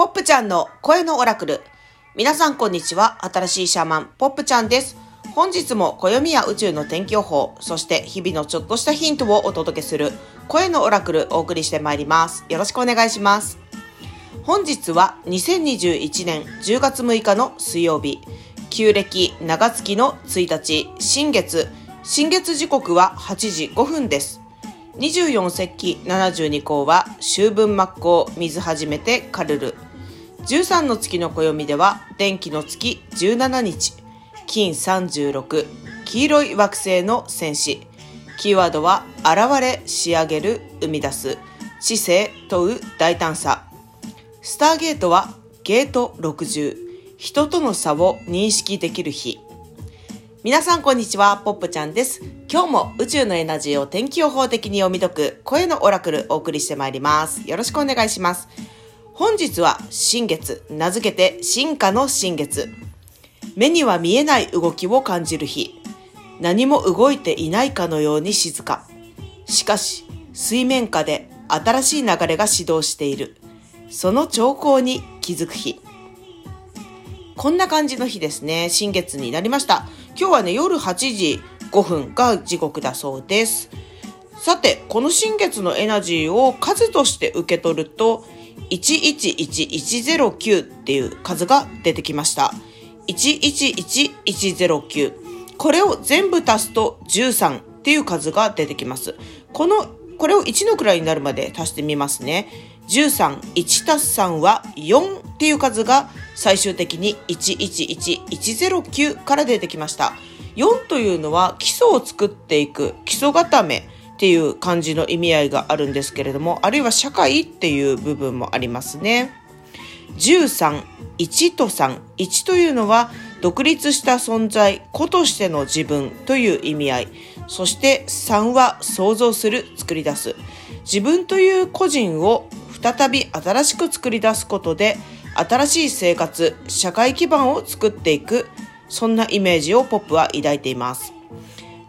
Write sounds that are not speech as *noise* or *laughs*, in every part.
ポップちゃんの声のオラクル。皆さんこんにちは。新しいシャーマン、ポップちゃんです。本日も暦や宇宙の天気予報、そして日々のちょっとしたヒントをお届けする声のオラクルお送りしてまいります。よろしくお願いします。本日は2021年10月6日の水曜日、旧暦長月の1日、新月、新月時刻は8時5分です。24節気72項は秋分末光水始めてカルル13の月の暦では電気の月17日金36黄色い惑星の戦士キーワードは現れ仕上げる生み出す知性問う大胆さスターゲートはゲート60人との差を認識できる日皆さんこんにちは、ポップちゃんです。今日も宇宙のエナジーを天気予報的に読み解く声のオラクルお送りしてまいります。よろしくお願いします。本日は新月、名付けて進化の新月。目には見えない動きを感じる日。何も動いていないかのように静か。しかし、水面下で新しい流れが始動している。その兆候に気づく日。こんな感じの日ですね。新月になりました。今日はね、夜8時5分が時刻だそうです。さて、この新月のエナジーを数として受け取ると、111109っていう数が出てきました。111109。これを全部足すと13っていう数が出てきます。この、これを1の位になるまで足してみますね。13、1たす3は4っていう数が最終的に111109から出てきました。4というのは基礎を作っていく基礎固めっていう感じの意味合いがあるんですけれども、あるいは社会っていう部分もありますね。13、1と3、1というのは独立した存在、子としての自分という意味合い。そして3は想像する、作り出す。自分という個人を再び新しく作り出すことで新しい生活、社会基盤を作っていく、そんなイメージをポップは抱いています。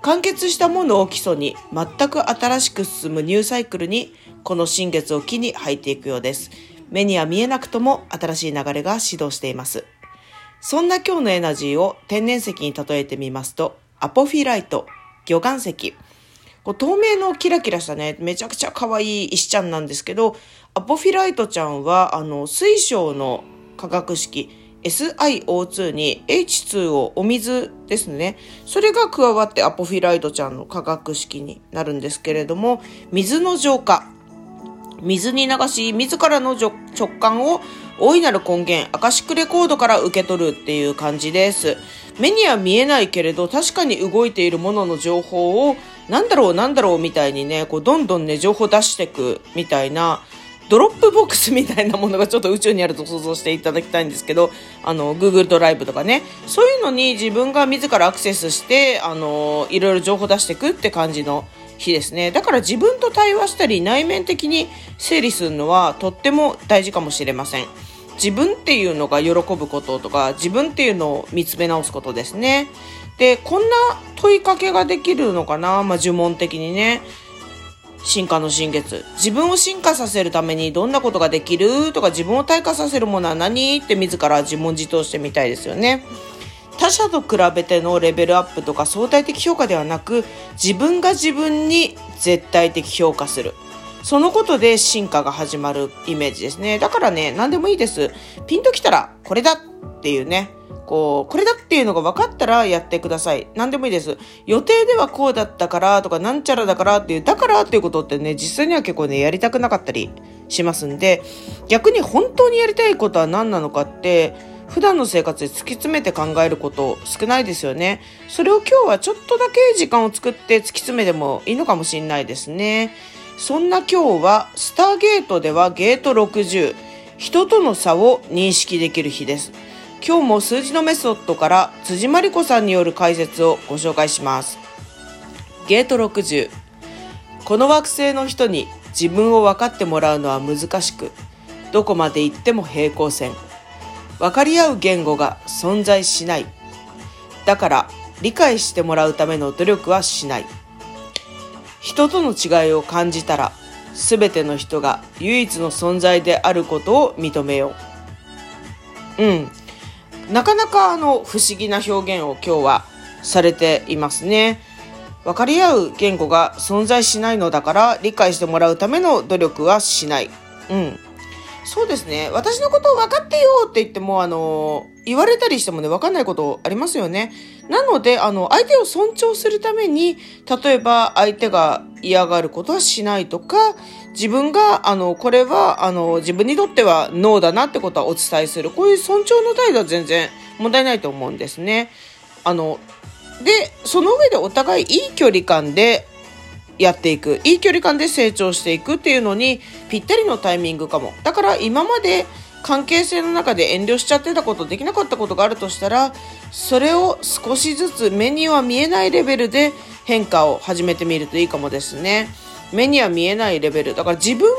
完結したものを基礎に全く新しく進むニューサイクルにこの新月を機に入っていくようです。目には見えなくとも新しい流れが始動しています。そんな今日のエナジーを天然石に例えてみますと、アポフィライト、魚岩石。こう透明のキラキラしたね、めちゃくちゃ可愛い石ちゃんなんですけど、アポフィライトちゃんは、あの、水晶の化学式、SiO2 に H2O お水ですね。それが加わってアポフィライトちゃんの化学式になるんですけれども、水の浄化。水に流し、自らの直感を大いなる根源、アカシックレコードから受け取るっていう感じです。目には見えないけれど、確かに動いているものの情報を、なんだろうなんだろうみたいにね、こうどんどんね、情報出していくみたいな、Dropbox みたいなものがちょっと宇宙にあると想像していただきたいんですけど、あの、Google ドライブとかね、そういうのに自分が自らアクセスして、あの、いろいろ情報出していくって感じの日ですね。だから自分と対話したり内面的に整理するのはとっても大事かもしれません。自分っていうのが喜ぶこととか、自分っていうのを見つめ直すことですね。で、こんな問いかけができるのかなまあ、呪文的にね。進化の新月。自分を進化させるためにどんなことができる？とか自分を退化させるものは何？って自ら自問自答してみたいですよね。他者と比べてのレベルアップとか相対的評価ではなく自分が自分に絶対的評価する。そのことで進化が始まるイメージですね。だからね、何でもいいです。ピンときたらこれだっていうね。こう、これだっていうのが分かったらやってください。何でもいいです。予定ではこうだったからとか、なんちゃらだからっていう、だからっていうことってね、実際には結構ね、やりたくなかったりしますんで、逆に本当にやりたいことは何なのかって、普段の生活で突き詰めて考えること少ないですよね。それを今日はちょっとだけ時間を作って突き詰めてもいいのかもしれないですね。そんな今日は、スターゲートではゲート60、人との差を認識できる日です。今日も数字のメソッドから辻真理子さんによる解説をご紹介します。ゲート60。この惑星の人に自分を分かってもらうのは難しく、どこまで行っても平行線。分かり合う言語が存在しない。だから理解してもらうための努力はしない。人との違いを感じたら、すべての人が唯一の存在であることを認めよう。うん。なかなかあの不思議な表現を今日はされていますね。分かり合う言語が存在しないのだから理解してもらうための努力はしない。うん。そうですね。私のことを分かってよって言っても、あの、言われたりしてもね、分かんないことありますよね。なので、あの、相手を尊重するために、例えば相手が嫌がることはしないとか、自分が、あの、これは、あの、自分にとってはノーだなってことはお伝えする。こういう尊重の態度は全然問題ないと思うんですね。あの、で、その上でお互いいい距離感でやっていくいい距離感で成長していくっていうのにぴったりのタイミングかもだから今まで関係性の中で遠慮しちゃってたことできなかったことがあるとしたらそれを少しずつ目には見えないレベルで変化を始めてみるといいかもですね目には見えないレベルだから自分も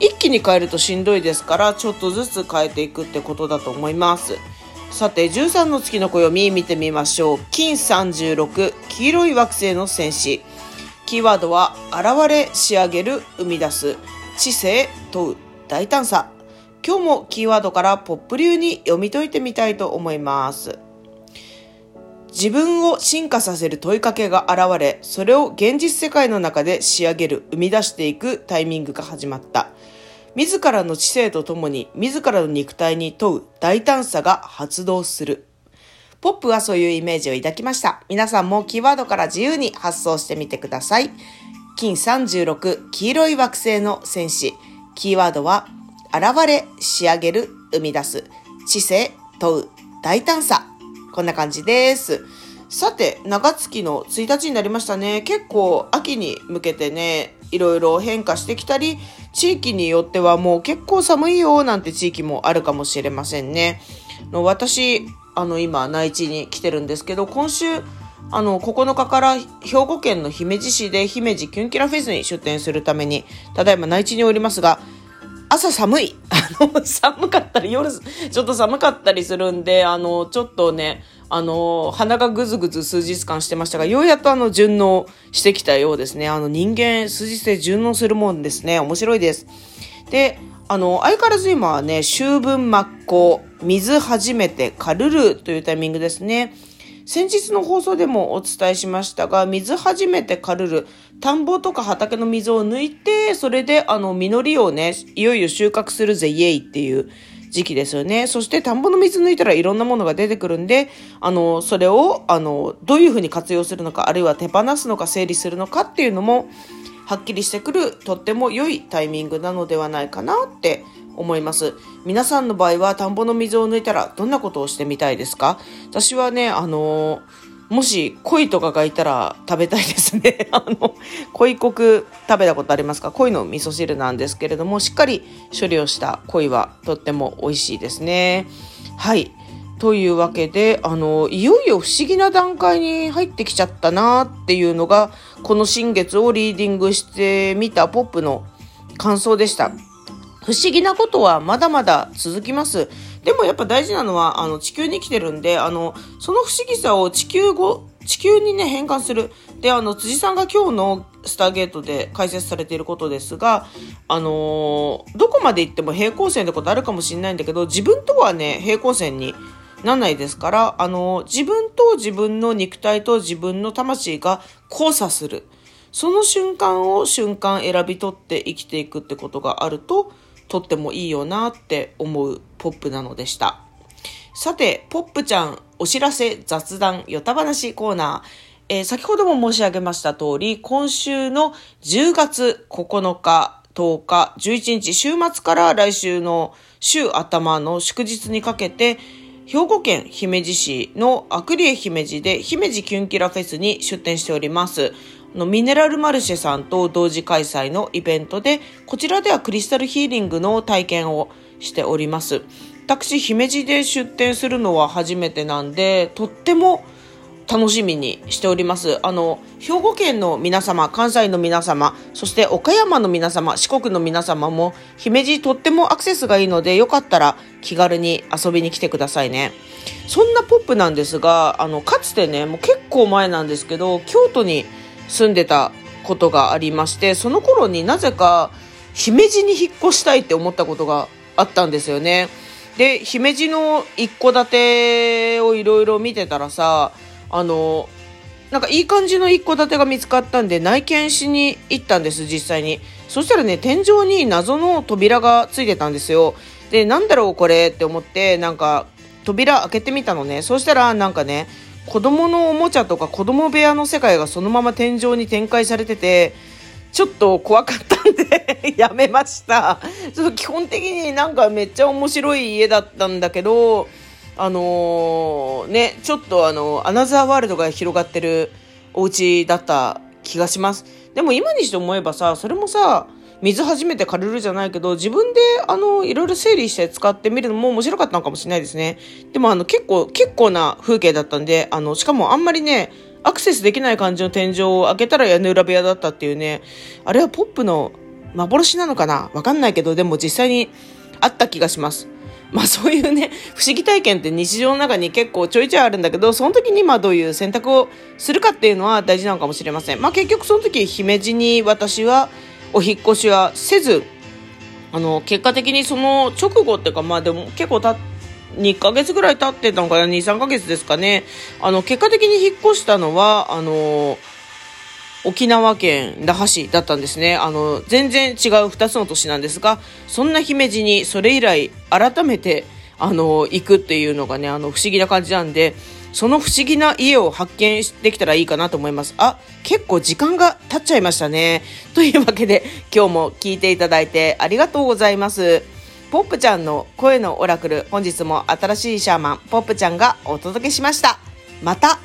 一気に変えるとしんどいですからちょっとずつ変えていくってことだと思います。さて13の月の暦見てみましょう。金36黄色い惑星の戦士。キーワードは現れ仕上げる生み出す。知性問う大胆さ。今日もキーワードからポップ流に読み解いてみたいと思います。自分を進化させる問いかけが現れそれを現実世界の中で仕上げる生み出していくタイミングが始まった自らの知性とともに自らの肉体に問う大胆さが発動するポップはそういうイメージを抱きました。皆さんもキーワードから自由に発想してみてください。金36、黄色い惑星の戦士。キーワードは、現れ、仕上げる、生み出す。知性、問う、大胆さ。こんな感じです。さて、長月の1日になりましたね。結構秋に向けてね、いろいろ変化してきたり、地域によってはもう結構寒いよなんて地域もあるかもしれませんね。の私、あの、今、内地に来てるんですけど、今週、あの、9日から兵庫県の姫路市で姫路キュンキラフェスに出店するために、ただいま内地におりますが、朝寒い。*laughs* あの、寒かったり、夜、ちょっと寒かったりするんで、あの、ちょっとね、あの、鼻がぐずぐず数日間してましたが、ようやっとあの、順応してきたようですね。あの、人間、数日で順応するもんですね。面白いです。で、あの、相変わらず今はね、秋分真っ向、水初めてカルルというタイミングですね。先日の放送でもお伝えしましたが、水初めてカルル、田んぼとか畑の水を抜いて、それであの、実りをね、いよいよ収穫するぜ、イエイっていう時期ですよね。そして田んぼの水抜いたらいろんなものが出てくるんで、あの、それを、あの、どういうふうに活用するのか、あるいは手放すのか整理するのかっていうのも、はっきりしてくるとっても良いタイミングなのではないかなって思います。皆さんの場合は田んぼの水を抜いたらどんなことをしてみたいですか？私はね、あのもし鯉とかがいたら食べたいですね。*laughs* あの、鯉国食べたことありますか？鯉の味噌汁なんですけれども、しっかり処理をした鯉はとっても美味しいですね。はい。というわけで、あの、いよいよ不思議な段階に入ってきちゃったなっていうのが、この新月をリーディングしてみたポップの感想でした。不思議なことはまだまだ続きます。でもやっぱ大事なのは、あの、地球に来てるんで、あの、その不思議さを地球語、地球にね、変換する。で、あの、辻さんが今日のスターゲートで解説されていることですが、あのー、どこまで行っても平行線ってことあるかもしれないんだけど、自分とはね、平行線になんないですから、あの、自分と自分の肉体と自分の魂が交差する。その瞬間を瞬間選び取って生きていくってことがあると、とってもいいよなって思うポップなのでした。さて、ポップちゃん、お知らせ、雑談、よた話コーナー。えー、先ほども申し上げました通り、今週の10月9日、10日、11日、週末から来週の週頭の祝日にかけて、兵庫県姫路市のアクリエ姫路で姫路キュンキラフェスに出店しております。のミネラルマルシェさんと同時開催のイベントで、こちらではクリスタルヒーリングの体験をしております。私、姫路で出店するのは初めてなんで、とっても楽しみにしております。あの、兵庫県の皆様、関西の皆様、そして岡山の皆様、四国の皆様も、姫路とってもアクセスがいいので、よかったら気軽に遊びに来てくださいね。そんなポップなんですが、あの、かつてね、もう結構前なんですけど、京都に住んでたことがありまして、その頃になぜか、姫路に引っ越したいって思ったことがあったんですよね。で、姫路の一戸建てをいろいろ見てたらさ、あの、なんかいい感じの一戸建てが見つかったんで内見しに行ったんです、実際に。そしたらね、天井に謎の扉がついてたんですよ。で、なんだろうこれって思って、なんか扉開けてみたのね。そしたらなんかね、子供のおもちゃとか子供部屋の世界がそのまま天井に展開されてて、ちょっと怖かったんで *laughs* やめました。ちょっと基本的になんかめっちゃ面白い家だったんだけど、あのー、ね、ちょっとあの、アナザーワールドが広がってるお家だった気がします。でも今にして思えばさ、それもさ、水初めて借りるじゃないけど、自分であの、いろいろ整理して使ってみるのも面白かったのかもしれないですね。でもあの、結構、結構な風景だったんで、あの、しかもあんまりね、アクセスできない感じの天井を開けたら屋根裏部屋だったっていうね、あれはポップの幻なのかな？わかんないけど、でも実際にあった気がします。まあそういうね、不思議体験って日常の中に結構ちょいちょいあるんだけど、その時にまあどういう選択をするかっていうのは大事なのかもしれません。まあ結局その時、姫路に私はお引越しはせず、あの、結果的にその直後っていうか、まあでも結構た2ヶ月ぐらい経ってたのかな、2、3ヶ月ですかね。あの、結果的に引っ越したのは、あの、沖縄県那覇市だったんですね。あの、全然違う2つの都市なんですが、そんな姫路にそれ以来改めて、あの、行くっていうのがね、あの、不思議な感じなんで、その不思議な家を発見できたらいいかなと思います。あ、結構時間が経っちゃいましたね。*laughs* というわけで、今日も聞いていただいてありがとうございます。ポップちゃんの声のオラクル、本日も新しいシャーマン、ポップちゃんがお届けしました。また